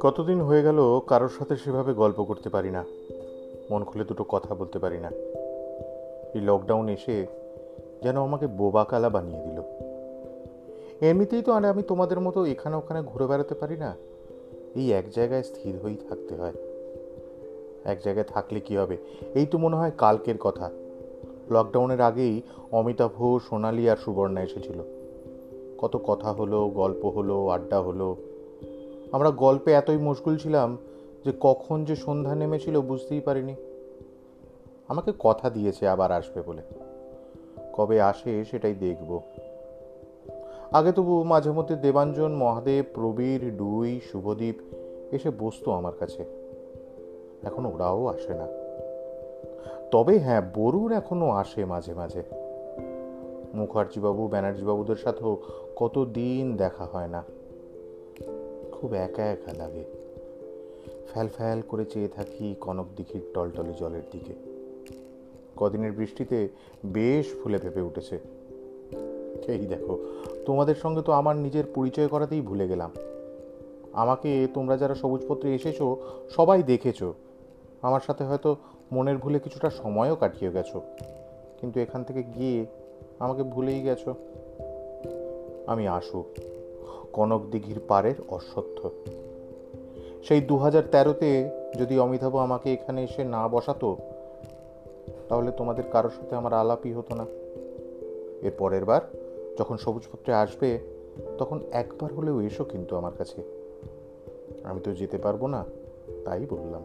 কতদিন হয়ে গেল কারোর সাথে সেভাবে গল্প করতে পারি না। মন খুলে দুটো কথা বলতে পারি না। এই লকডাউন এসে যেন আমাকে বোবাকালা বানিয়ে দিল। এমনিতেই তো আর আমি তোমাদের মতো এখানে ওখানে ঘুরে বেড়াতে পারি না। এই এক জায়গায় স্থির হয়েই থাকতে হয়। এক জায়গায় থাকলে কি হবে? এই তো মনে হয় কালকের কথা। লকডাউনের আগেই অমিতাভ, সোনালি আর সুবর্ণা এসেছিল। কত কথা হলো, গল্প হলো, আড্ডা হলো। আমরা গল্পে এতই মশগুল ছিলাম যে কখন যে সন্ধ্যা নেমেছিল বুঝতেই পারিনি। আমাকে কথা দিয়েছে আবার আসবে বলে। কবে আসে সেটাই দেখব। আগে তবু মাঝে মধ্যে দেবাঞ্জন, মহাদেব, প্রবীর ডুই শুভদীপ এসে বসতো আমার কাছে। এখন ওরাও আসে না। তবে হ্যাঁ বরুর এখনও আসে মাঝে মাঝে। মুখার্জিবাবু, ব্যানার্জিবাবুদের সাথেও কত দিন দেখা হয় না। খুব একা একা লাগে। ফ্যাল ফ্যাল করে চেয়ে থাকি কনক দিঘির টলটলে জলের দিকে। কদিনের বৃষ্টিতে বেশ ফুলে ফেপে উঠেছে। এই দেখো, তোমাদের সঙ্গে তো আমার নিজের পরিচয় করাতেই ভুলে গেলাম। আমাকে তোমরা যারা সবুজপত্রে এসেছ, সবাই দেখেছ। আমার সাথে হয়তো মনের ভুলে কিছুটা সময়ও কাটিয়ে গেছো। কিন্তু এখান থেকে গিয়ে আমাকে ভুলেই গেছো। আমি আসুক, কনক দিঘির পাড়ের অশ্বত্থ। সেই দু হাজার তেরোতে যদি অমিতাভ আমাকে এখানে এসে না বসাতো, তাহলে তোমাদের কারোর সাথে আমার আলাপই হতো না। এর পরের বার যখন সবুজপত্রে আসবে, তখন একবার হলেও এসো কিন্তু আমার কাছে। আমি তো যেতে পারব না, তাই বললাম।